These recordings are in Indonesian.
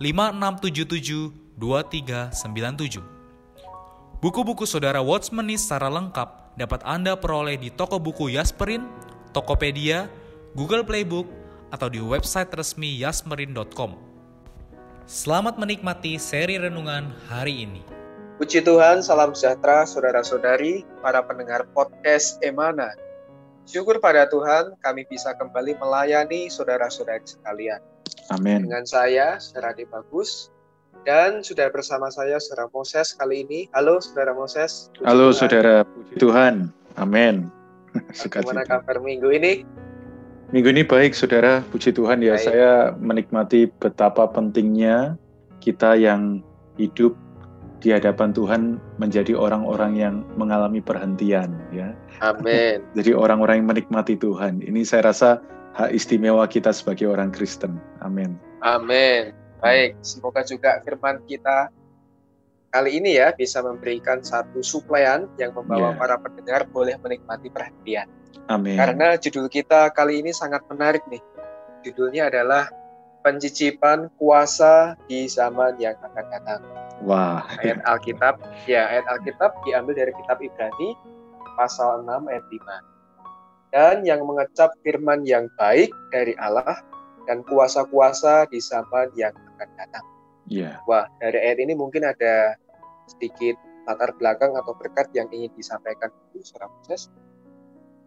5677 2397. Buku-buku saudara Watchmeni secara lengkap dapat Anda peroleh di toko buku Yasmerin, Tokopedia, Google Playbook, atau di website resmi yasmerin.com. Selamat menikmati seri renungan hari ini. Puji Tuhan, salam sejahtera saudara-saudari, para pendengar podcast Emana. Syukur pada Tuhan, kami bisa kembali melayani saudara-saudari sekalian. Amin. Dengan saya, Saudara Adi Bagus, dan sudah bersama saya Saudara Moses kali ini. Halo Saudara Moses. Puji Halo Tuhan. Saudara, puji Tuhan. Amin. Bagaimana kabar minggu ini? Minggu ini baik Saudara, puji Tuhan ya. Baik. Saya menikmati betapa pentingnya kita yang hidup di hadapan Tuhan menjadi orang-orang yang mengalami perhentian ya. Amin. Jadi orang-orang yang menikmati Tuhan. Ini saya rasa hak istimewa kita sebagai orang Kristen. Amin. Amin. Baik, semoga juga firman kita kali ini ya bisa memberikan satu suplaian yang membawa yeah. para pendengar boleh menikmati perhatian. Amin. Karena judul kita kali ini sangat menarik nih. Judulnya adalah pencicipan kuasa di zaman yang akan datang. Wah. Ayat Alkitab, ya ayat Alkitab diambil dari kitab Ibrani pasal 6 ayat 5 dan yang mengecap firman yang baik dari Allah dan kuasa-kuasa di zaman yang akan datang. Yeah. Wah, dari ayat ini mungkin ada sedikit latar belakang atau berkat yang ingin disampaikan itu, secara proses.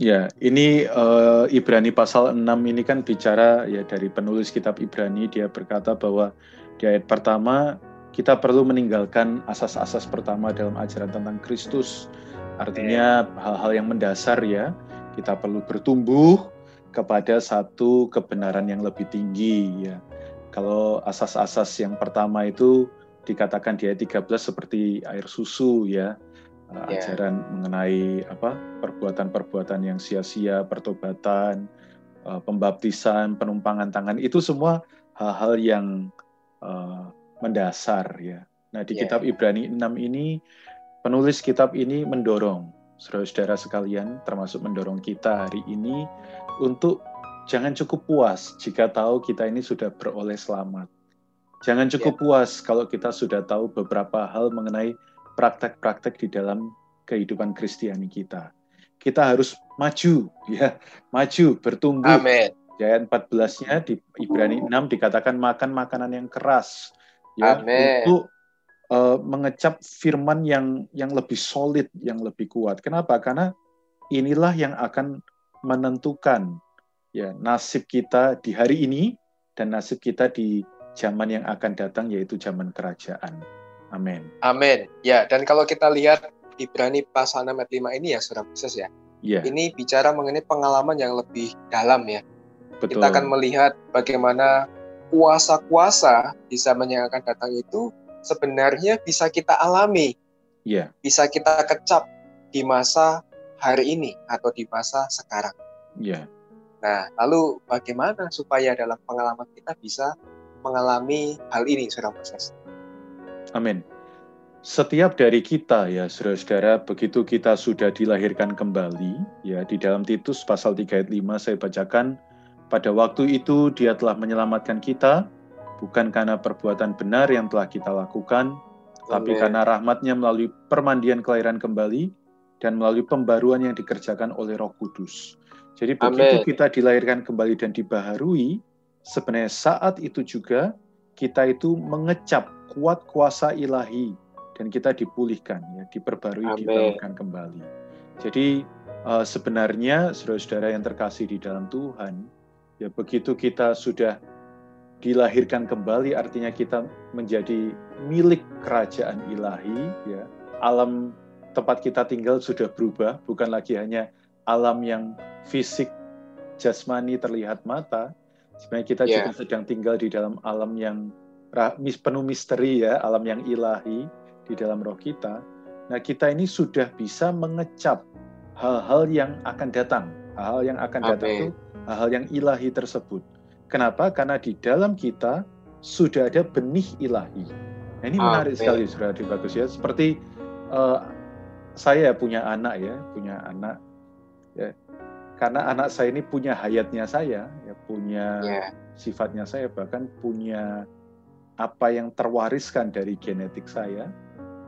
Ya, ini uh, Ibrani pasal 6 ini kan bicara ya dari penulis kitab Ibrani dia berkata bahwa di ayat pertama kita perlu meninggalkan asas-asas pertama dalam ajaran tentang Kristus. Artinya hal-hal yang mendasar ya kita perlu bertumbuh kepada satu kebenaran yang lebih tinggi ya. Kalau asas-asas yang pertama itu dikatakan di ayat 13 seperti air susu ya. Yeah. ajaran mengenai apa perbuatan-perbuatan yang sia-sia, pertobatan, uh, pembaptisan, penumpangan tangan itu semua hal-hal yang uh, mendasar ya. Nah, di yeah. kitab Ibrani 6 ini penulis kitab ini mendorong saudara-saudara sekalian, termasuk mendorong kita hari ini untuk jangan cukup puas jika tahu kita ini sudah beroleh selamat. Jangan cukup ya. puas kalau kita sudah tahu beberapa hal mengenai praktek-praktek di dalam kehidupan Kristiani kita. Kita harus maju, ya, maju, bertumbuh. Amin. Ayat 14-nya di Ibrani 6 dikatakan makan makanan yang keras ya untuk uh, mengecap firman yang yang lebih solid, yang lebih kuat. Kenapa? Karena inilah yang akan menentukan ya nasib kita di hari ini dan nasib kita di zaman yang akan datang yaitu zaman kerajaan. Amin. Amin. Ya, dan kalau kita lihat Ibrani pasal 6 ayat 5 ini ya Saudara Proses ya. Ya. Ini bicara mengenai pengalaman yang lebih dalam ya. Betul. Kita akan melihat bagaimana kuasa-kuasa di zaman yang akan datang itu sebenarnya bisa kita alami, yeah. bisa kita kecap di masa hari ini atau di masa sekarang. Yeah. Nah, lalu bagaimana supaya dalam pengalaman kita bisa mengalami hal ini, saudara proses? Amin. Setiap dari kita ya saudara-saudara begitu kita sudah dilahirkan kembali ya di dalam Titus pasal 3 ayat 5 saya bacakan pada waktu itu dia telah menyelamatkan kita bukan karena perbuatan benar yang telah kita lakukan, Amen. tapi karena rahmatnya melalui permandian kelahiran kembali dan melalui pembaruan yang dikerjakan oleh roh kudus. Jadi begitu kita dilahirkan kembali dan dibaharui, sebenarnya saat itu juga kita itu mengecap kuat kuasa ilahi dan kita dipulihkan ya, diperbarui, Amen. dibangunkan kembali. Jadi uh, sebenarnya saudara-saudara yang terkasih di dalam Tuhan, ya begitu kita sudah dilahirkan kembali artinya kita menjadi milik kerajaan ilahi ya. Alam tempat kita tinggal sudah berubah, bukan lagi hanya alam yang fisik jasmani terlihat mata. Sebenarnya kita Yeah. juga sedang tinggal di dalam alam yang penuh misteri ya, alam yang ilahi di dalam roh kita. Nah, kita ini sudah bisa mengecap hal-hal yang akan datang. Hal-hal yang akan datang itu hal-hal yang ilahi tersebut. Kenapa? Karena di dalam kita sudah ada benih ilahi. Nah, ini menarik Amin. sekali, saudara bagus ya. Seperti eh, saya punya anak ya, punya anak ya. Karena anak saya ini punya hayatnya saya, ya punya Ya, sifatnya saya, bahkan punya apa yang terwariskan dari genetik saya,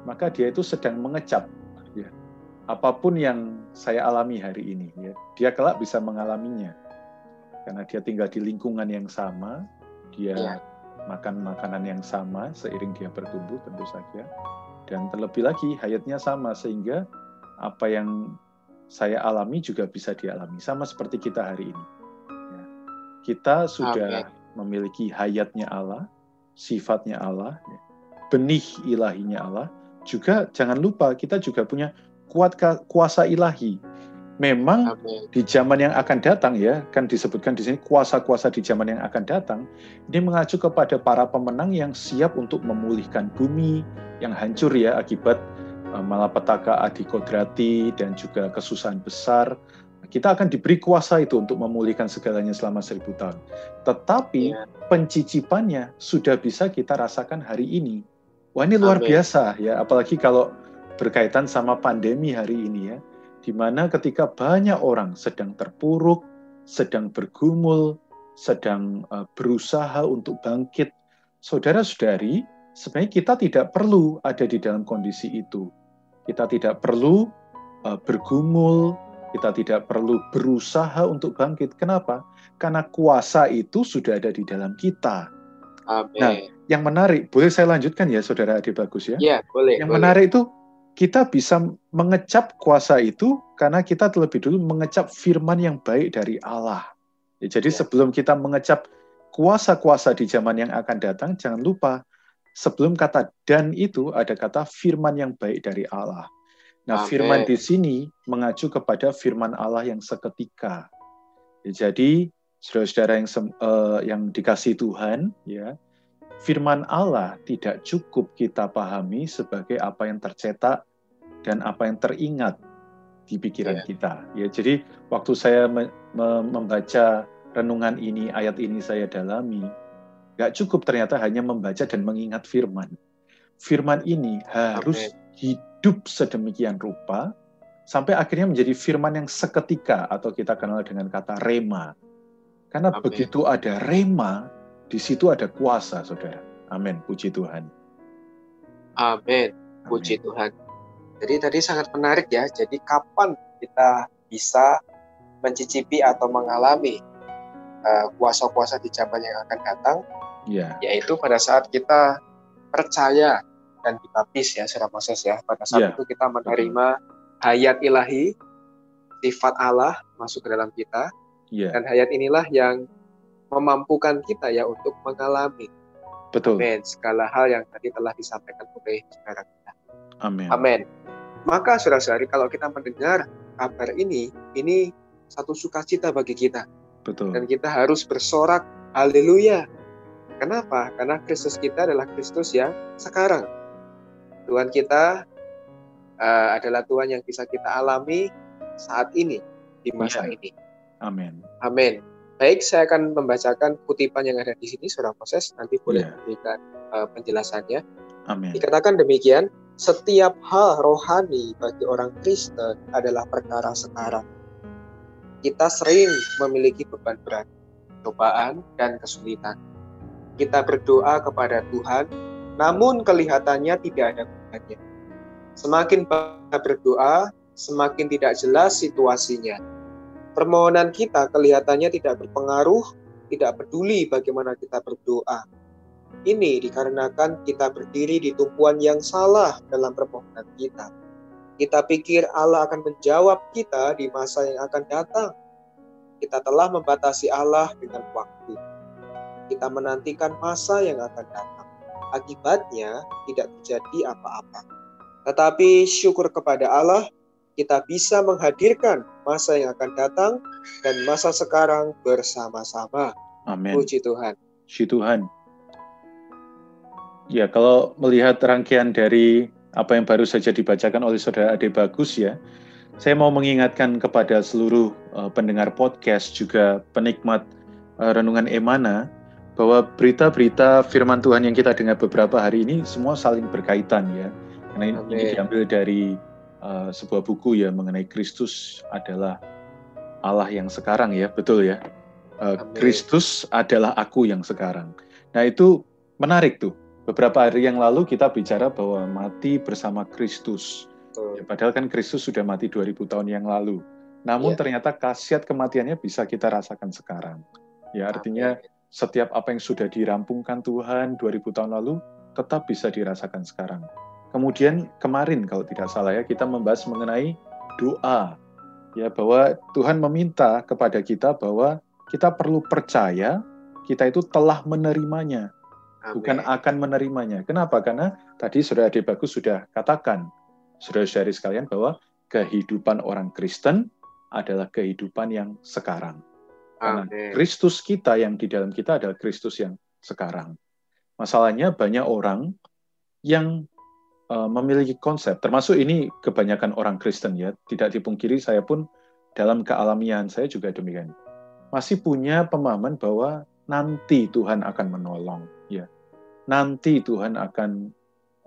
maka dia itu sedang mengecap ya. Apa pun yang saya alami hari ini ya, dia kelak bisa mengalaminya. Karena dia tinggal di lingkungan yang sama, dia Ya. makan makanan yang sama seiring dia bertumbuh tentu saja. Dan terlebih lagi hayatnya sama sehingga apa yang saya alami juga bisa dialami sama seperti kita hari ini. Ya. Kita sudah memiliki hayatnya Allah, sifatnya Allah, ya. benih ilahinya Allah. Juga jangan lupa kita juga punya kuat kuasa ilahi. Memang amin. di zaman yang akan datang ya, kan disebutkan di sini kuasa-kuasa di zaman yang akan datang, ini mengacu kepada para pemenang yang siap untuk memulihkan bumi yang hancur ya akibat eh, malapetaka adikodrati dan juga kesusahan besar. Kita akan diberi kuasa itu untuk memulihkan segalanya selama seribu tahun. Tetapi Ya. pencicipannya sudah bisa kita rasakan hari ini. Wah ini luar Amin. biasa ya, apalagi kalau berkaitan sama pandemi hari ini ya di mana ketika banyak orang sedang terpuruk, sedang bergumul, sedang uh, berusaha untuk bangkit, saudara-saudari, sebenarnya kita tidak perlu ada di dalam kondisi itu. Kita tidak perlu uh, bergumul, kita tidak perlu berusaha untuk bangkit. Kenapa? Karena kuasa itu sudah ada di dalam kita. Amin. Nah, Yang menarik, boleh saya lanjutkan ya, saudara Adi Bagus ya? ya, boleh. Yang boleh. menarik itu kita bisa mengecap kuasa itu karena kita terlebih dulu mengecap firman yang baik dari Allah. Ya, jadi Ya. sebelum kita mengecap kuasa-kuasa di zaman yang akan datang, jangan lupa sebelum kata dan itu ada kata firman yang baik dari Allah. Nah, Amin. firman di sini mengacu kepada firman Allah yang seketika. Ya, jadi saudara-saudara yang eh, yang dikasih Tuhan, ya, firman Allah tidak cukup kita pahami sebagai apa yang tercetak dan apa yang teringat di pikiran Ya. kita. Ya, jadi waktu saya me- me- membaca renungan ini, ayat ini saya dalami, nggak cukup ternyata hanya membaca dan mengingat firman. Firman ini harus hidup sedemikian rupa sampai akhirnya menjadi firman yang seketika atau kita kenal dengan kata rema. Karena Amin. begitu ada rema, di situ ada kuasa, saudara. Amin. Puji Tuhan. Amin. Puji Tuhan. Jadi tadi sangat menarik ya. Jadi kapan kita bisa mencicipi atau mengalami uh, kuasa-kuasa di zaman yang akan datang? Ya, Yaitu pada saat kita percaya dan dibaptis ya, Saudara Moses ya. Pada saat Ya, itu kita menerima hayat ilahi, sifat Allah masuk ke dalam kita, ya, dan hayat inilah yang memampukan kita ya untuk mengalami betul. amin, segala hal yang tadi telah disampaikan oleh saudara kita. Amin. Amin. Maka saudara-saudari kalau kita mendengar kabar ini, ini satu sukacita bagi kita. Betul. Dan kita harus bersorak, haleluya. Kenapa? Karena Kristus kita adalah Kristus yang sekarang. Tuhan kita uh, adalah Tuhan yang bisa kita alami saat ini, di masa Iya. ini. Amin. Amin. Baik, saya akan membacakan kutipan yang ada di sini, saudara proses. Nanti boleh Iya. berikan uh, penjelasannya. Amin. Dikatakan demikian, setiap hal rohani bagi orang Kristen adalah perkara sekarang. Kita sering memiliki beban berat, cobaan, dan kesulitan. Kita berdoa kepada Tuhan, namun kelihatannya tidak ada gunanya. Semakin kita berdoa, semakin tidak jelas situasinya. Permohonan kita kelihatannya tidak berpengaruh, tidak peduli bagaimana kita berdoa. Ini dikarenakan kita berdiri di tumpuan yang salah dalam permohonan kita. Kita pikir Allah akan menjawab kita di masa yang akan datang. Kita telah membatasi Allah dengan waktu. Kita menantikan masa yang akan datang. Akibatnya tidak terjadi apa-apa. Tetapi syukur kepada Allah, kita bisa menghadirkan masa yang akan datang dan masa sekarang bersama-sama. Amin. Puji Tuhan. Puji Tuhan. Ya, kalau melihat rangkaian dari apa yang baru saja dibacakan oleh Saudara Ade Bagus ya, saya mau mengingatkan kepada seluruh uh, pendengar podcast juga penikmat uh, renungan Emana bahwa berita-berita firman Tuhan yang kita dengar beberapa hari ini semua saling berkaitan ya. Karena ini, ini diambil dari uh, sebuah buku ya mengenai Kristus adalah Allah yang sekarang ya, betul ya. Uh, Kristus adalah aku yang sekarang. Nah, itu menarik tuh Beberapa hari yang lalu kita bicara bahwa mati bersama Kristus. Ya, padahal kan Kristus sudah mati 2000 tahun yang lalu. Namun ya. ternyata khasiat kematiannya bisa kita rasakan sekarang. Ya artinya setiap apa yang sudah dirampungkan Tuhan 2000 tahun lalu tetap bisa dirasakan sekarang. Kemudian kemarin kalau tidak salah ya kita membahas mengenai doa. Ya bahwa Tuhan meminta kepada kita bahwa kita perlu percaya kita itu telah menerimanya bukan akan menerimanya. Kenapa? Karena tadi Saudara Ade Bagus sudah katakan, saudara-saudari sekalian, bahwa kehidupan orang Kristen adalah kehidupan yang sekarang. Karena Kristus kita yang di dalam kita adalah Kristus yang sekarang. Masalahnya banyak orang yang uh, memiliki konsep, termasuk ini kebanyakan orang Kristen ya, tidak dipungkiri saya pun dalam kealamian saya juga demikian. Masih punya pemahaman bahwa nanti Tuhan akan menolong, ya nanti Tuhan akan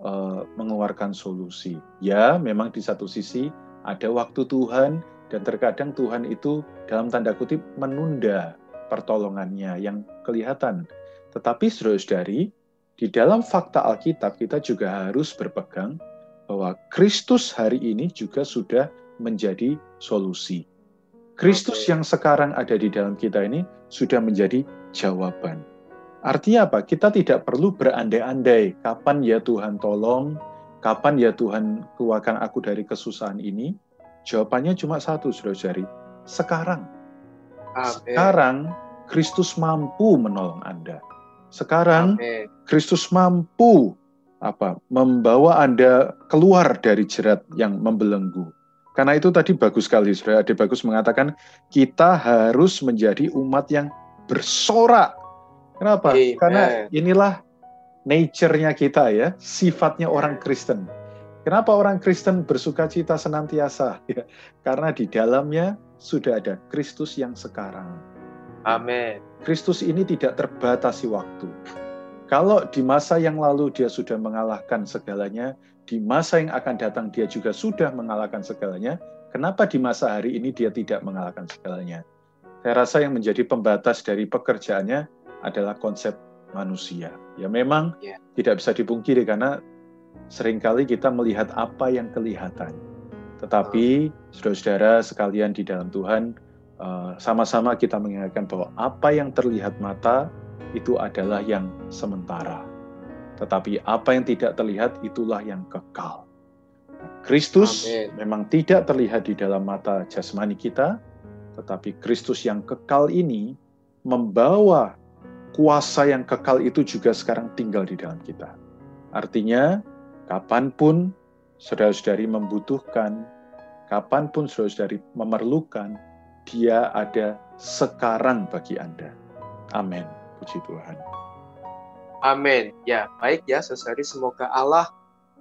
uh, mengeluarkan solusi. Ya, memang di satu sisi ada waktu Tuhan dan terkadang Tuhan itu dalam tanda kutip menunda pertolongannya yang kelihatan. Tetapi saudara-saudari, di dalam fakta Alkitab kita juga harus berpegang bahwa Kristus hari ini juga sudah menjadi solusi. Kristus yang sekarang ada di dalam kita ini sudah menjadi jawaban. Artinya apa? Kita tidak perlu berandai-andai kapan ya Tuhan tolong, kapan ya Tuhan keluarkan aku dari kesusahan ini. Jawabannya cuma satu, saudara-saudari. Sekarang. Sekarang Kristus mampu menolong Anda. Sekarang. Kristus mampu apa? Membawa Anda keluar dari jerat yang membelenggu. Karena itu tadi bagus sekali, saudara. Ade bagus mengatakan kita harus menjadi umat yang bersorak Kenapa? Amen. Karena inilah nature-nya kita ya, sifatnya orang Kristen. Kenapa orang Kristen bersuka cita senantiasa? Ya, karena di dalamnya sudah ada Kristus yang sekarang. Amin. Kristus ini tidak terbatasi waktu. Kalau di masa yang lalu dia sudah mengalahkan segalanya, di masa yang akan datang dia juga sudah mengalahkan segalanya, kenapa di masa hari ini dia tidak mengalahkan segalanya? Saya rasa yang menjadi pembatas dari pekerjaannya adalah konsep manusia. Ya memang yeah. tidak bisa dipungkiri karena sering kali kita melihat apa yang kelihatan. Tetapi saudara-saudara sekalian di dalam Tuhan, sama-sama kita mengingatkan bahwa apa yang terlihat mata itu adalah yang sementara. Tetapi apa yang tidak terlihat itulah yang kekal. Kristus Amen. memang tidak terlihat di dalam mata jasmani kita, tetapi Kristus yang kekal ini membawa kuasa yang kekal itu juga sekarang tinggal di dalam kita. Artinya, kapan pun saudara-saudari membutuhkan, kapan pun saudara-saudari memerlukan, dia ada sekarang bagi Anda. Amin. Puji Tuhan. Amin. Ya, baik ya saudari. Semoga Allah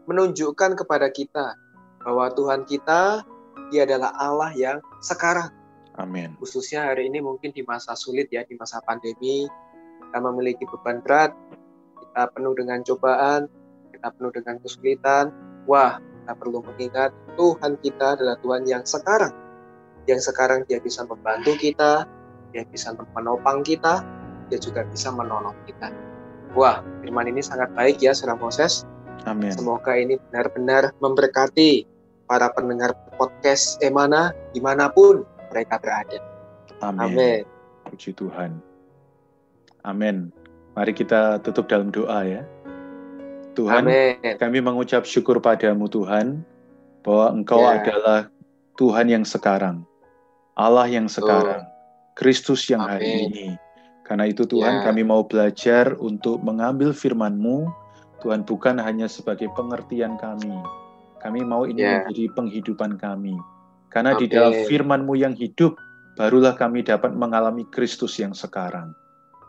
menunjukkan kepada kita bahwa Tuhan kita, dia adalah Allah yang sekarang. Amin. Khususnya hari ini mungkin di masa sulit ya, di masa pandemi, kita memiliki beban berat, kita penuh dengan cobaan, kita penuh dengan kesulitan, wah, kita perlu mengingat Tuhan kita adalah Tuhan yang sekarang. Yang sekarang dia bisa membantu kita, dia bisa menopang kita, dia juga bisa menolong kita. Wah, firman ini sangat baik ya, Saudara Moses. Amin. Semoga ini benar-benar memberkati para pendengar podcast Emana di mana pun mereka berada. Amin. Amin. Puji Tuhan. Amin. Mari kita tutup dalam doa ya. Tuhan, Amen. kami mengucap syukur padamu Tuhan, bahwa Engkau ya. adalah Tuhan yang sekarang, Allah yang sekarang. Kristus yang Amen. hari ini. Karena itu Tuhan ya. kami mau belajar untuk mengambil firman-Mu, Tuhan bukan hanya sebagai pengertian kami, kami mau ini ya. menjadi penghidupan kami. Karena Amen. di dalam firman-Mu yang hidup, barulah kami dapat mengalami Kristus yang sekarang.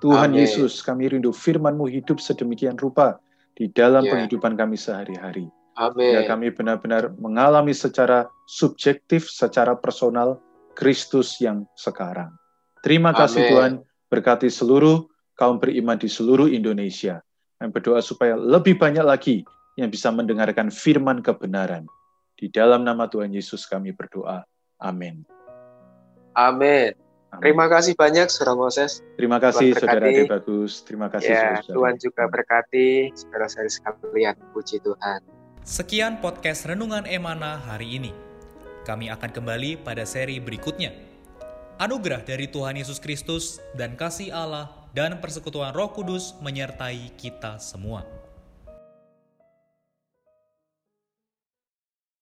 Tuhan Amen. Yesus, kami rindu firman-Mu hidup sedemikian rupa di dalam ya. penghidupan kami sehari-hari. Amin. Ya, kami benar-benar mengalami secara subjektif, secara personal Kristus yang sekarang. Terima kasih Amin. Tuhan, berkati seluruh kaum beriman di seluruh Indonesia. Yang berdoa supaya lebih banyak lagi yang bisa mendengarkan firman kebenaran. Di dalam nama Tuhan Yesus kami berdoa. Amin. Amin. Terima kasih banyak Saudara Moses. Terima kasih Saudara Ade Bagus. Terima kasih ya, saudara. Tuhan juga berkati saudara-saudari sekalian. Puji Tuhan. Sekian podcast Renungan Emana hari ini. Kami akan kembali pada seri berikutnya. Anugerah dari Tuhan Yesus Kristus dan kasih Allah dan persekutuan Roh Kudus menyertai kita semua.